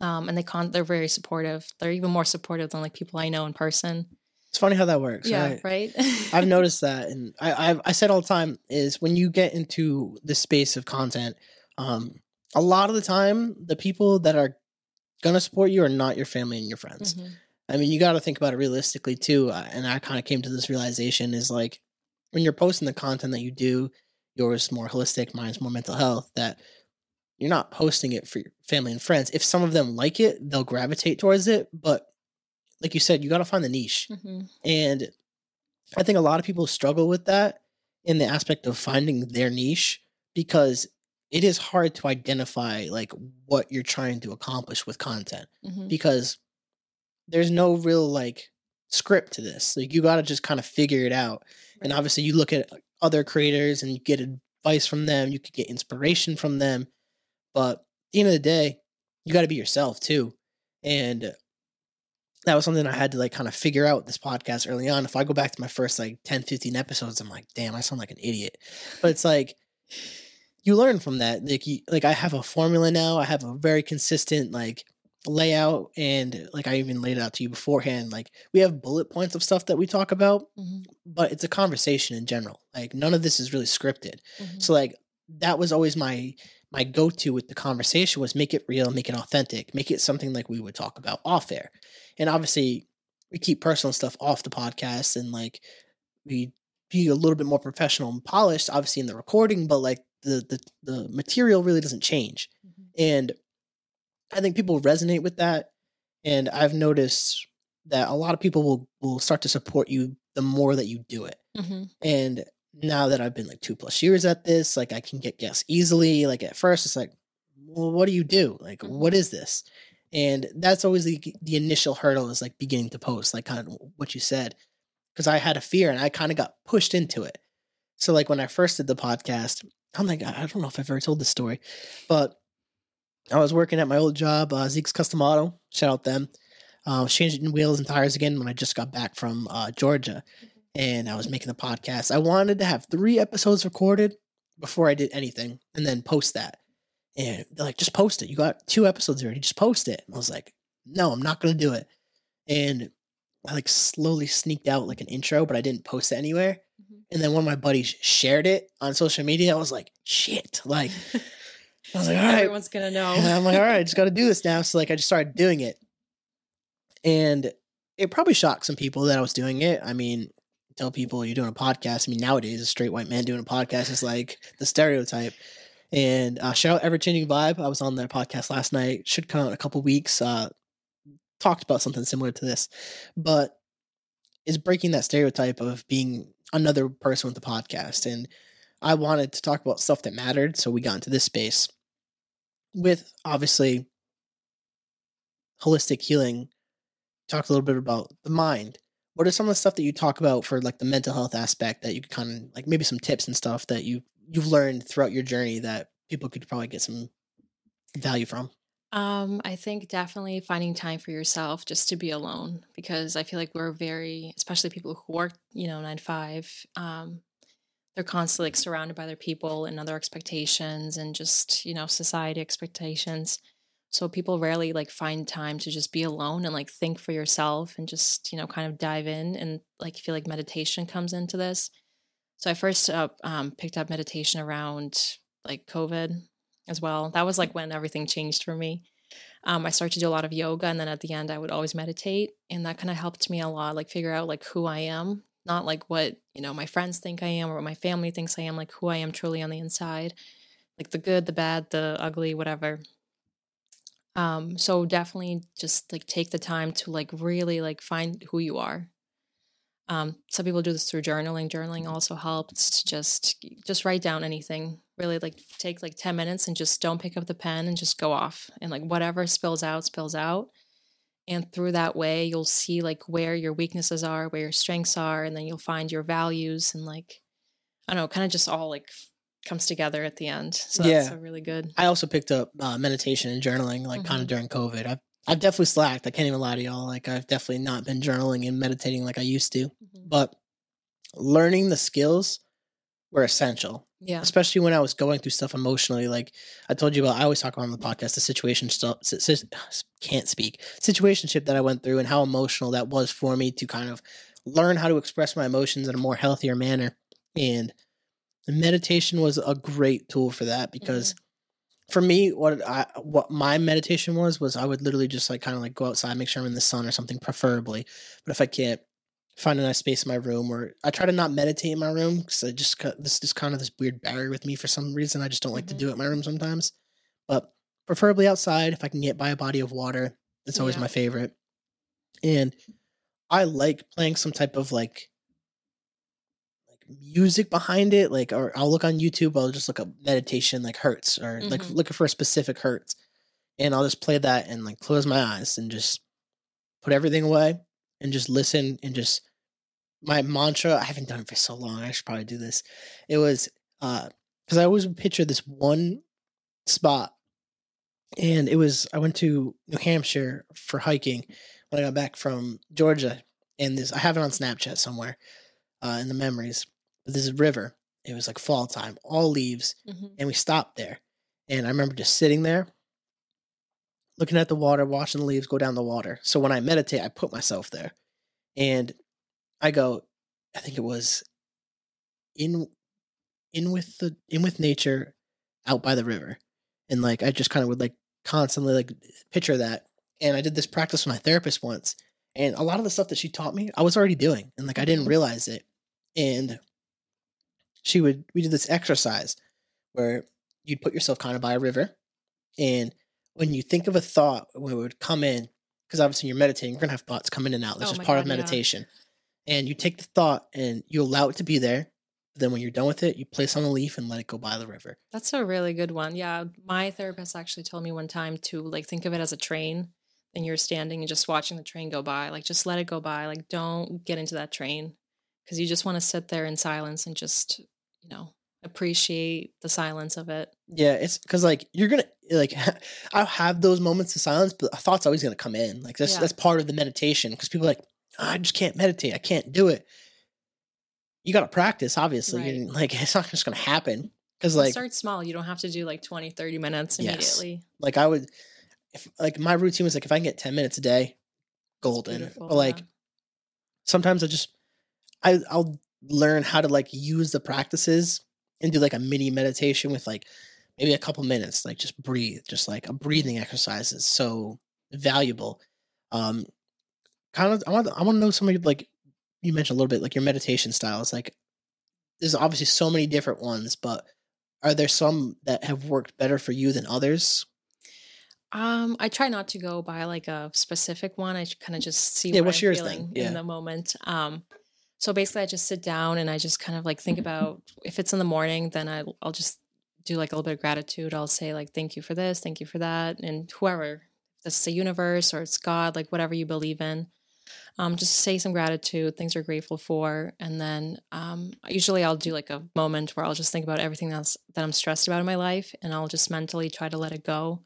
Um, and they con they're very supportive. They're even more supportive than like people I know in person. It's funny how that works. Yeah, right? right. I've noticed that, and I I've, I said all the time is when you get into the space of content, um, a lot of the time the people that are gonna support you are not your family and your friends. Mhm. I mean, you got to think about it realistically too. uh, And I kind of came to this realization is like when you're posting the content that you do, yours more holistic, mine's more mental health. That you're not posting it for your family and friends. If some of them like it, they'll gravitate towards it. But like you said, you got to find the niche. Mhm. And I think a lot of people struggle with that in the aspect of finding their niche because it is hard to identify like what you're trying to accomplish with content Mhm. because there's no real like script to this. Like you got to just kind of figure it out. And obviously you look at other creators and get advice from them, you could get inspiration from them. But at the end of the day, you got to be yourself too. And uh, that was something I had to like kind of figure out this podcast early on. If I go back to my first like 10, 15 episodes, I'm like, damn, I sound like an idiot. But it's like you learn from that. Like you, like I have a formula now. I have a very consistent like layout and like I even laid it out to you beforehand. Like we have bullet points of stuff that we talk about, Mhm. but it's a conversation in general. Like none of this is really scripted. Mhm. So like that was always my my go-to with the conversation was make it real, make it authentic, make it something like we would talk about off air. And obviously we keep personal stuff off the podcast and like we be a little bit more professional and polished, obviously in the recording, but like the the, the material really doesn't change. Mhm. And I think people resonate with that. And I've noticed that a lot of people will will start to support you the more that you do it. Mhm. And now that I've been like two plus years at this, like I can get guests easily. Like at first, it's like, well, what do you do? Like, what is this? And that's always the the initial hurdle is like beginning to post, like kind of what you said, because I had a fear and I kind of got pushed into it. So like when I first did the podcast, I'm like, I don't know if I've ever told this story, but I was working at my old job, uh, Zeke's Custom Auto. Shout out them. Uh, I was changing wheels and tires again when I just got back from uh, Georgia, and I was making the podcast. I wanted to have three episodes recorded before I did anything, and then post that. And they're like, "Just post it. You got two episodes already. Just post it." And I was like, "No, I'm not gonna do it." And I like slowly sneaked out like an intro, but I didn't post it anywhere. Mhm. And then one of my buddies shared it on social media. I was like, shit. Like I was like, all right. Everyone's gonna know. And I'm like, all right, I just got to do this now. So like, I just started doing it, and it probably shocked some people that I was doing it. I mean, tell people you're doing a podcast. I mean, nowadays a straight white man doing a podcast is like the stereotype. And uh, shout out Ever Changing Vibe. I was on their podcast last night. Should come out in a couple weeks. Uh, talked about something similar to this, but is breaking that stereotype of being another person with the podcast. And I wanted to talk about stuff that mattered, so we got into this space with obviously holistic healing. Talked a little bit about the mind. What are some of the stuff that you talk about for like the mental health aspect that you could kind of like maybe some tips and stuff that you you've learned throughout your journey that people could probably get some value from? Um, I think definitely finding time for yourself just to be alone because I feel like we're very, especially people who work, you know, nine to five, um, they're constantly like, surrounded by their people and other expectations and just, you know, society expectations. So people rarely like find time to just be alone and like think for yourself and just, you know, kind of dive in and like feel like meditation comes into this. So I first uh, um, picked up meditation around like COVID as well. That was like when everything changed for me. Um, I started to do a lot of yoga, and then at the end, I would always meditate, and that kind of helped me a lot, like figure out like who I am, not like what you know my friends think I am or what my family thinks I am, like who I am truly on the inside, like the good, the bad, the ugly, whatever. Um, so definitely just like take the time to like really like find who you are. Um, some people do this through journaling. Journaling also helps to just just write down anything really like take like 10 minutes and just don't pick up the pen and just go off and like whatever spills out spills out and through that way you'll see like where your weaknesses are where your strengths are and then you'll find your values and like i don't know kind of just all like comes together at the end so that's Yeah. a really good I also picked up uh, meditation and journaling, like kind of during COVID. I've I've definitely slacked. I can't even lie to y'all. Like I've definitely not been journaling and meditating like I used to. Mhm. But learning the skills were essential, yeah especially when I was going through stuff emotionally. Like I told you about, I always talk about on the podcast the situation stuff. Can't speak situationship that I went through and how emotional that was for me to kind of learn how to express my emotions in a more healthier manner. And the meditation was a great tool for that because mm-hmm. for me what i what my meditation was was i would literally just like kind of like go outside make sure i'm in the sun or something preferably but if i can't find a nice space in my room or i try to not meditate in my room because i just this is kind of this weird barrier with me for some reason i just don't like Mhm. to do it in my room sometimes but preferably outside if i can get by a body of water it's always Yeah. my favorite and i like playing some type of like like music behind it like or i'll look on youtube i'll just look up meditation like hertz or like Mhm. looking for a specific hertz and i'll just play that and like close my eyes and just put everything away and just listen and just my mantra i haven't done it for so long i should probably do this it was uh because i always would picture this one spot and it was i went to new hampshire for hiking when i got back from georgia and this i have it on snapchat somewhere uh in the memories but a river it was like fall time all leaves Mhm. and we stopped there and i remember just sitting there looking at the water watching the leaves go down the water so when i meditate i put myself there and i go i think it was in in with the in with nature out by the river and like i just kind of would like constantly like picture that and i did this practice with my therapist once and a lot of the stuff that she taught me i was already doing and like i didn't realize it and she would we did this exercise where you'd put yourself kind of by a river and when you think of a thought when it would come in because obviously you're meditating you're gonna have thoughts come in and out that's Oh just part of meditation. yeah. And you take the thought and you allow it to be there then when you're done with it you place on a leaf and let it go by the river That's a really good one. Yeah, my therapist actually told me one time to like think of it as a train and you're standing and just watching the train go by. Like just let it go by. Like don't get into that train because you just want to sit there in silence and just, you know, appreciate the silence of it. yeah it's because like you're gonna like i'll have those moments of silence but a thought's always gonna come in like that's Yeah. that's part of the meditation because people are like "Oh, i just can't meditate i can't do it you gotta practice obviously Right. and like it's not just gonna happen because Like, start small. You don't have to do like 20, 30 minutes Yes. immediately. like i would if like my routine was like if i can get 10 minutes a day golden but like yeah. sometimes i just i i'll learn how to like use the practices and do like a mini meditation with like maybe a couple minutes, like just breathe, just like a breathing exercise is so valuable. Um, kind of, I want, I want to know some of your, like you mentioned a little bit, like your meditation styles. Like, there's obviously so many different ones, but are there some that have worked better for you than others? Um, I try not to go by like a specific one. I kind of just see Yeah, what what's I'm yours feeling? Yeah. in the moment. Um, so basically, I just sit down and I just kind of like think about if it's in the morning, then I, I'll just do like a little bit of gratitude. I'll say like, "Thank you for this, thank you for that," and whoever this is the universe or it's God, like whatever you believe in. Um, just say some gratitude, things you're grateful for, and then um, usually I'll do like a moment where I'll just think about everything else that I'm stressed about in my life, and I'll just mentally try to let it go.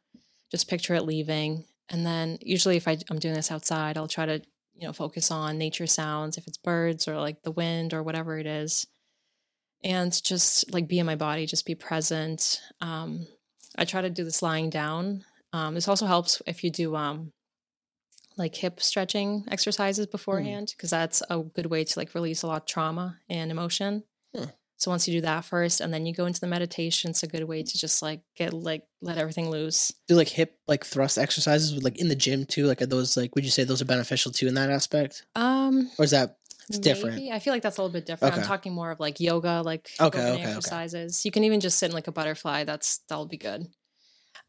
Just picture it leaving, and then usually if I, I'm doing this outside, I'll try to you know focus on nature sounds, if it's birds or like the wind or whatever it is, and just like be in my body, just be present. Um, I try to do this lying down. Um, this also helps if you do um, like hip stretching exercises beforehand because that's a good way to like release a lot of trauma and emotion. Hmm. So once you do that first and then you go into the meditation, it's a good way to just like get like let everything loose. Do like hip like thrust exercises with like in the gym too? Like are those like would you say those are beneficial too in that aspect? Um Or is that It's different. maybe. I feel like that's a little bit different. I'm talking more of like yoga, like Okay, okay, okay. exercises. You can even just sit in like a butterfly. That's that'll be good.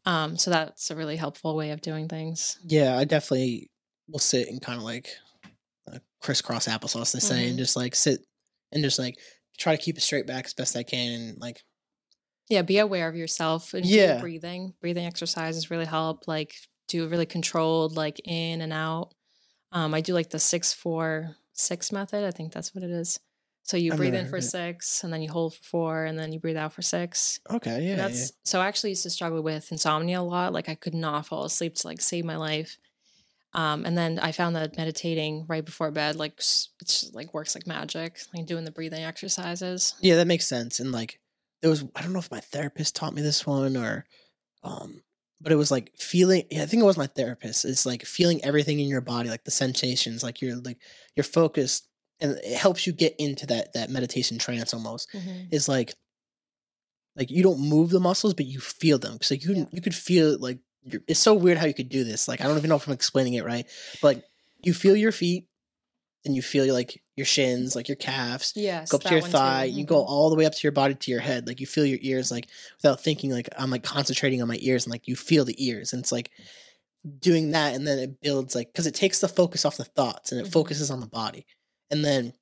Um, so that's a really helpful way of doing things. Yeah, I definitely will sit and kind of like uh, crisscross applesauce, they say, and Mhm. just like sit and just like try to keep it straight back as best I can. And like, Yeah, be aware of yourself and Yeah. breathing. Breathing exercises really help. Like do really controlled, like in and out. Um, I do like the six four six method. I think that's what it is. So you I've breathe in for it. six, and then you hold for four, and then you breathe out for six. okay, yeah, And yeah. that's so I actually used to struggle with insomnia a lot. Like I could not fall asleep to like save my life. Um, and then I found that meditating right before bed, like it's like works like magic. Like doing the breathing exercises. Yeah, that makes sense. And like there was I don't know if my therapist taught me this one or um but it was like feeling yeah, I think it was my therapist. It's like feeling everything in your body, like the sensations, like you're like you're focused and it helps you get into that that meditation trance almost. Is like like you don't move the muscles, but you feel them. So you Yeah. you could feel like it's so weird how you could do this. Like I don't even know if I'm explaining it right, but like you feel your feet, and you feel like your shins, like your calves, Yes. go up to your thigh. You go Mhm. all the way up to your body to your head. Like you feel your ears, like without thinking. Like I'm like concentrating on my ears, and like you feel the ears, and it's like doing that, and then it builds like because it takes the focus off the thoughts and it Mhm. focuses on the body, and then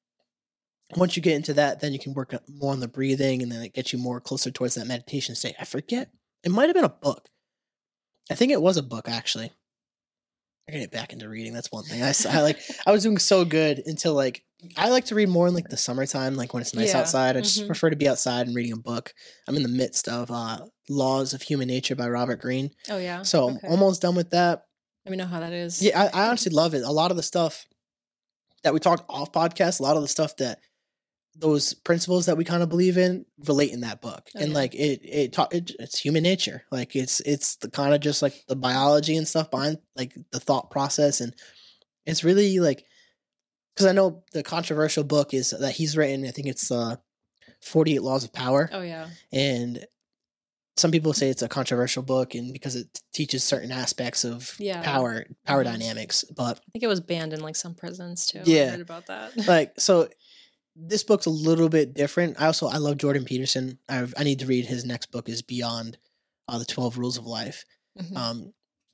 once you get into that, then you can work more on the breathing, and then it gets you more closer towards that meditation state. I forget. It might have been a book. I think it was a book actually. I get back into reading. That's one thing. I, I like. I was doing so good until like I like to read more in like the summertime, like when it's nice Yeah, outside. I just mhm. prefer to be outside and reading a book. I'm in the midst of uh, Laws of Human Nature by Robert Greene, Oh yeah. so Okay. I'm almost done with that. Let me know how that is. Yeah, I, I honestly love it. A lot of the stuff that we talked off podcast, a lot of the stuff that those principles that we kind of believe in relate in that book, Oh, and like it, it, ta- it, it's human nature. Like it's, it's the kind of just like the biology and stuff behind like the thought process, and it's really like because I know the controversial book is that he's written. I think it's uh, Forty Eight Laws of Power, Oh yeah. and some people say it's a controversial book, and because it teaches certain aspects of Yeah. power, power Mhm. dynamics, but I think it was banned in like some prisons too. Yeah. About that. like so this book's a little bit different. I also i love jordan peterson. I i need to read his next book is beyond uh, the 12 rules of life. Mhm. um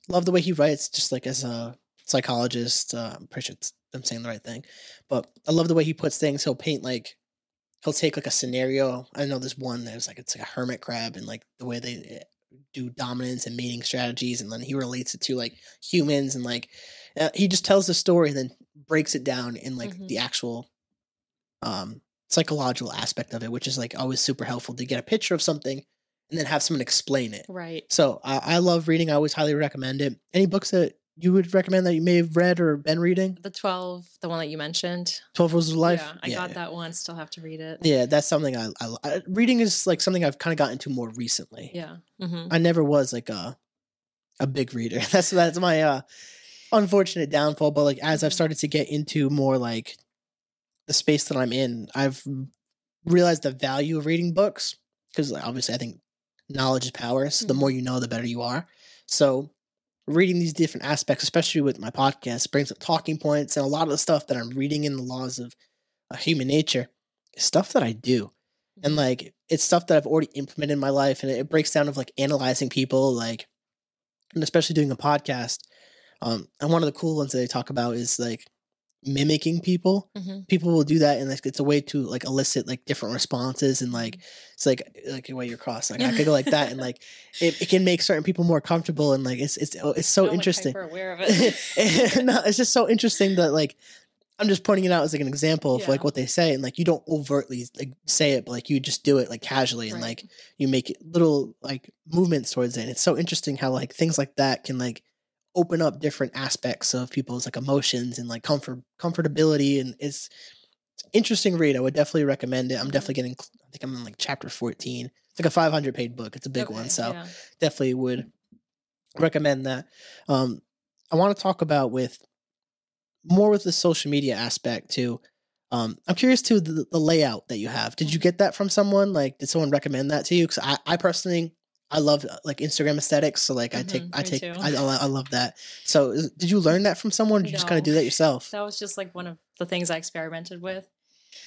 love the way he writes just like as a psychologist uh, i'm pretty sure it's, i'm saying the right thing but i love the way he puts things. He'll paint like he'll take like a scenario. I know there's one there's like it's like a hermit crab and like the way they eh, do dominance and mating strategies and then he relates it to like humans and like uh, he just tells the story and then breaks it down in like Mhm. the actual um psychological aspect of it which is like always super helpful to get a picture of something and then have someone explain it right. so I, I love reading i always highly recommend it any books that you would recommend that you may have read or been reading The twelve, the one that you mentioned. 12 rules of life Yeah, I got that one. Still have to read it. yeah that's something I, I, I reading is like something i've kind of gotten into more recently Yeah. hmm I never was like a a big reader. That's that's my uh unfortunate downfall. But like as I've Mhm. started to get into more like the space that I'm in, I've realized the value of reading books because obviously I think knowledge is power. So the Mhm. more you know, the better you are. So reading these different aspects, especially with my podcast, brings up talking points and a lot of the stuff that I'm reading in the laws of uh, human nature is stuff that I do. And Mhm. like it's stuff that I've already implemented in my life, and it, it breaks down of like analyzing people, like, and especially doing a podcast. Um, and one of the cool ones that they talk about is like mimicking people Mhm. people will do that and like it's a way to like elicit like different responses and like Mm-hmm. it's like like the way you're crossed like i could go like that and like it, it can make certain people more comfortable and like it's it's oh, it's so interesting aware of it. no it's just so interesting that like i'm just pointing it out as like an example of like what they say and like you don't overtly like say it but like you just do it like casually and Right. like you make little like movements towards it and it's so interesting how like things like that can like open up different aspects of people's like emotions and like comfort comfortability and it's, it's an interesting read i would definitely recommend it i'm Mhm. definitely getting i think i'm in like chapter 14 it's like a 500 page book it's a big one so yeah. definitely would recommend that. Um i want to talk about with more with the social media aspect too um i'm curious to the, the layout that you have did you get that from someone? Like did someone recommend that to you? Because I, I personally i love uh, like instagram aesthetics so like i take Mhm, i take. I, I love that so did you learn that from someone or did you just kind of do that yourself That was just like one of the things I experimented with.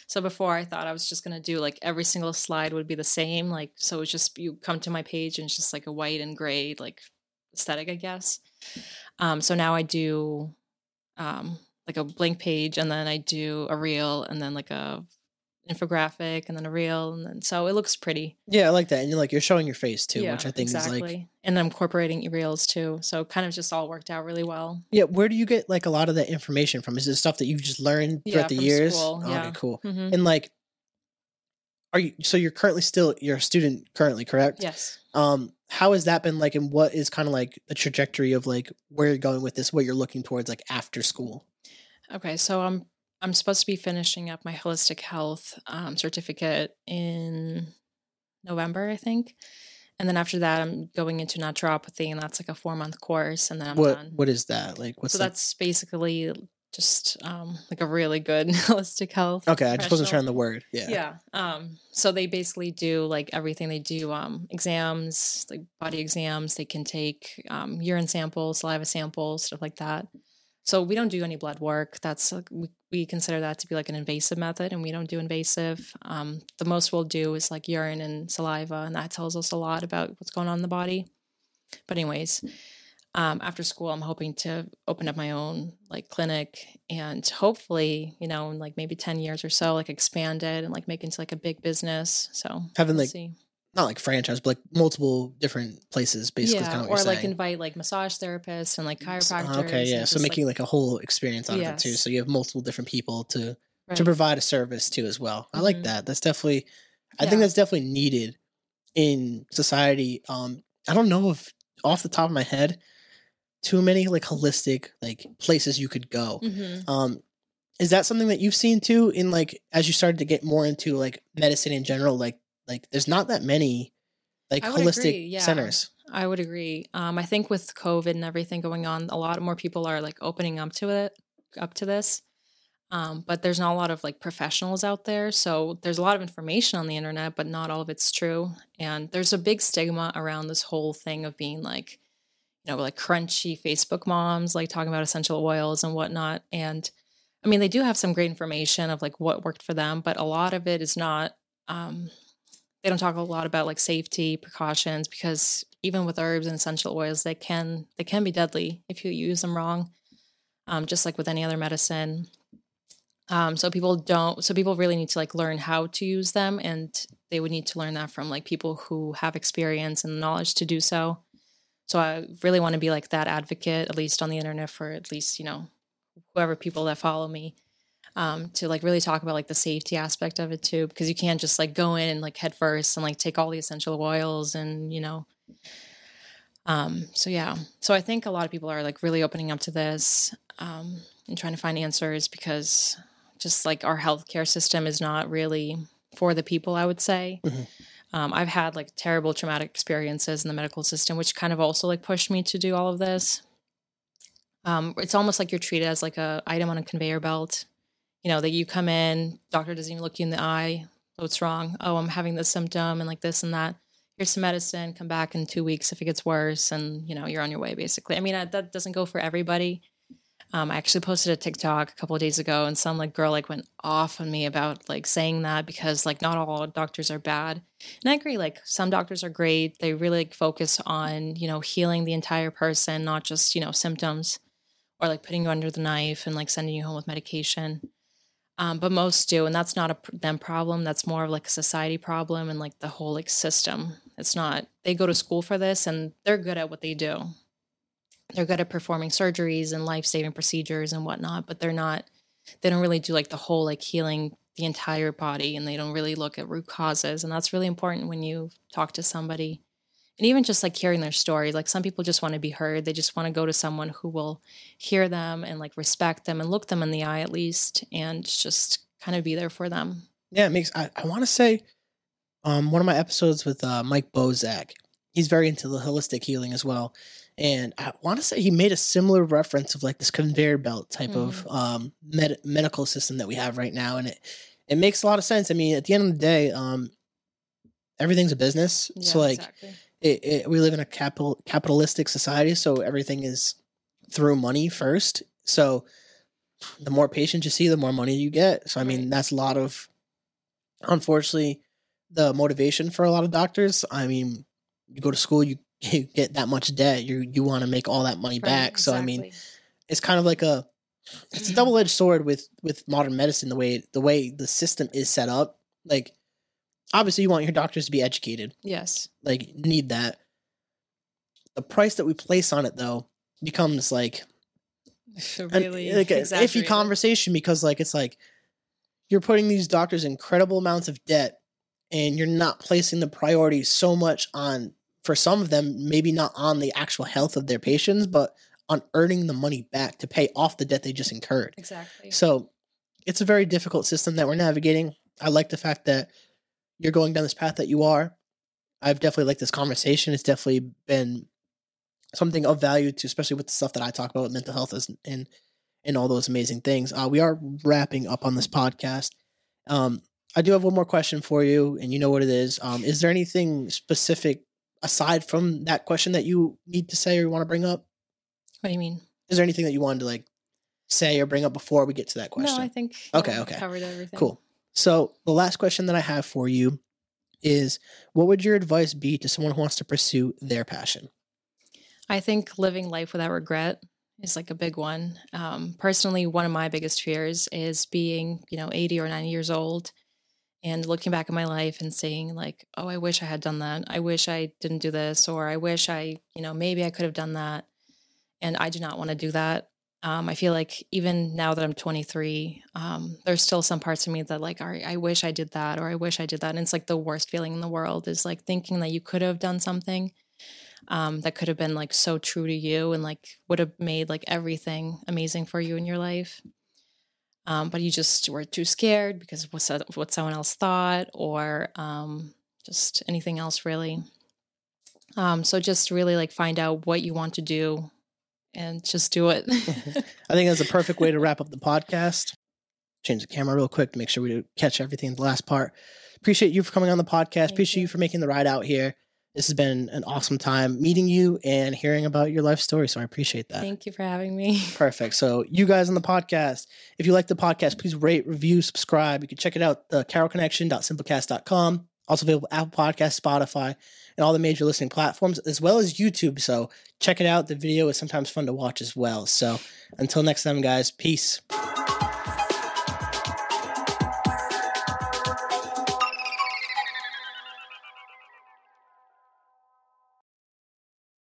So before I thought I was just gonna do like every single slide would be the same. Like so it's just you come to my page and it's just like a white and gray like aesthetic, I guess. Um so now I do um like a blank page and then I do a reel and then like a infographic and then a reel and then so it looks pretty. yeah i like that and you're like you're showing your face too yeah, which i think exactly. is like and I'm incorporating reels too. So kind of just all worked out really well. yeah where do you get like a lot of that information from is it stuff that you've just learned Yeah, throughout the from years school, Oh, yeah. okay cool hmm and like are you so you're currently still you're a student currently correct Yes. um how has that been like and what is kind of like the trajectory of like where you're going with this what you're looking towards like after school Okay, so I'm I'm supposed to be finishing up my holistic health um, certificate in November, I think, and then after that, I'm going into naturopathy, and that's like a four month course, and then I'm what done. what is that like what's so like, that's basically just um, like a really good holistic health. okay i just wasn't sure on the word yeah Yeah. Um, so they basically do like everything. They do um, exams, like body exams. They can take um, urine samples, saliva samples, stuff like that. So we don't do any blood work. That's like, we, we consider that to be like an invasive method, and we don't do invasive. Um, the most we'll do is like urine and saliva, and that tells us a lot about what's going on in the body. But anyways, um, after school, I'm hoping to open up my own like clinic and hopefully, you know, in like maybe 10 years or so, like expand it and like make into like a big business. So having we'll like see. Not like franchise but like multiple different places basically yeah, kind of or you're like saying. invite like massage therapists and like S- chiropractors. okay yeah so making like, a whole experience out of it too. So you have multiple different people to to provide a service to as well. I like Mhm. that. That's definitely i think that's definitely needed in society. Um i don't know if off the top of my head too many like holistic like places you could go. Mhm. um is that something that you've seen too in like as you started to get more into like medicine in general like like there's not that many like holistic yeah. centers I would agree. Um, I think with COVID and everything going on, a lot more people are like opening up to it, up to this. Um, but there's not a lot of like professionals out there. So there's a lot of information on the internet, but not all of it's true. And there's a big stigma around this whole thing of being like, you know, like crunchy Facebook moms, like talking about essential oils and whatnot. And I mean, they do have some great information of like what worked for them, but a lot of it is not. Um, they don't talk a lot about like safety precautions because even with herbs and essential oils, they can they can be deadly if you use them wrong. Um, just like with any other medicine. Um, so people don't. So people really need to like learn how to use them, and they would need to learn that from like people who have experience and knowledge to do so. So I really want to be like that advocate, at least on the internet, for at least you know whoever people that follow me um, to like really talk about like the safety aspect of it too, because you can't just like go in and like head first and like take all the essential oils and you know. Um, so yeah, so I think a lot of people are like really opening up to this um, and trying to find answers because just like our healthcare system is not really for the people. I would say. Mhm. Um, I've had like terrible traumatic experiences in the medical system, which kind of also like pushed me to do all of this. Um, it's almost like you're treated as like a item on a conveyor belt you know that you come in doctor doesn't even look you in the eye what's wrong? Oh, I'm having this symptom and like this and that. Here's some medicine. Come back in two weeks if it gets worse, and you know you're on your way. Basically, I mean I, that doesn't go for everybody. Um, I actually posted a TikTok a couple of days ago, and some like girl like went off on me about like saying that because like not all doctors are bad, and I agree. Like some doctors are great; they really like, focus on you know healing the entire person, not just you know symptoms, or like putting you under the knife and like sending you home with medication. Um, but most do, and that's not a them problem. That's more of like a society problem and like the whole like system. It's not. They go to school for this, and they're good at what they do they're good at performing surgeries and life-saving procedures and whatnot but they're not they don't really do like the whole like healing the entire body and they don't really look at root causes and that's really important when you talk to somebody and even just like hearing their story like some people just want to be heard they just want to go to someone who will hear them and like respect them and look them in the eye at least and just kind of be there for them Yeah, it makes. I, I want to say, um, one of my episodes with uh, Mike Bozak. He's very into the holistic healing as well, and I want to say he made a similar reference of like this conveyor belt type of um med- medical system that we have right now, and it it makes a lot of sense. I mean, at the end of the day, um, everything's a business, so like exactly. It, it, we live in a capital capitalistic society, so everything is through money first. So the more patients you see, the more money you get. So I mean, that's a lot of, unfortunately, the motivation for a lot of doctors. I mean, you go to school, you, you get that much debt, you you want to make all that money Right, back. So I mean, it's kind of like a, it's a double edged sword with with modern medicine. The way the way the system is set up, like obviously you want your doctors to be educated. Yes. Like need that. The price that we place on it though becomes like an, really eh, like an iffy conversation because like it's like you're putting these doctors incredible amounts of debt and you're not placing the priority so much on for some of them maybe not on the actual health of their patients but on earning the money back to pay off the debt they just incurred. Exactly. So it's a very difficult system that we're navigating. I like the fact that you're going down this path that you are. I've definitely liked this conversation. It's definitely been something of value to, especially with the stuff that I talk about with mental health and and all those amazing things. Uh, we are wrapping up on this podcast. Um, I do have one more question for you, and you know what it is. Um, is there anything specific aside from that question that you need to say or you want to bring up? what do you mean Is there anything that you wanted to like say or bring up before we get to that question? No, I think Okay, okay. covered everything. Cool. So the last question that I have for you is what would your advice be to someone who wants to pursue their passion? I think living life without regret is like a big one. Um, personally, one of my biggest fears is being, you know, 80 or 90 years old and looking back at my life and saying, like, oh, I wish I had done that. I wish I didn't do this, or I wish I, you know, maybe I could have done that. And I do not want to do that. Um, I feel like even now that I'm 23, um, there's still some parts of me that like, are, I wish I did that, or I wish I did that. And it's like the worst feeling in the world is like thinking that you could have done something um, that could have been like so true to you and like would have made like everything amazing for you in your life. Um, but you just were too scared because of what, what someone else thought or um, just anything else really. Um, so just really like find out what you want to do and just do it. I think that's a perfect way to wrap up the podcast. Change the camera real quick to make sure we catch everything in the last part. Appreciate you for coming on the podcast. Thank Appreciate you. you. for making the ride out here. This has been an awesome time meeting you and hearing about your life story. So I appreciate that. Thank you for having me. Perfect. So, you guys on the podcast, if you like the podcast, please rate, review, subscribe. You can check it out, uh, the carrollconnection.simplecast.com. Also available Apple Podcast, Spotify, and all the major listening platforms, as well as YouTube. So, check it out. The video is sometimes fun to watch as well. So, until next time, guys, peace.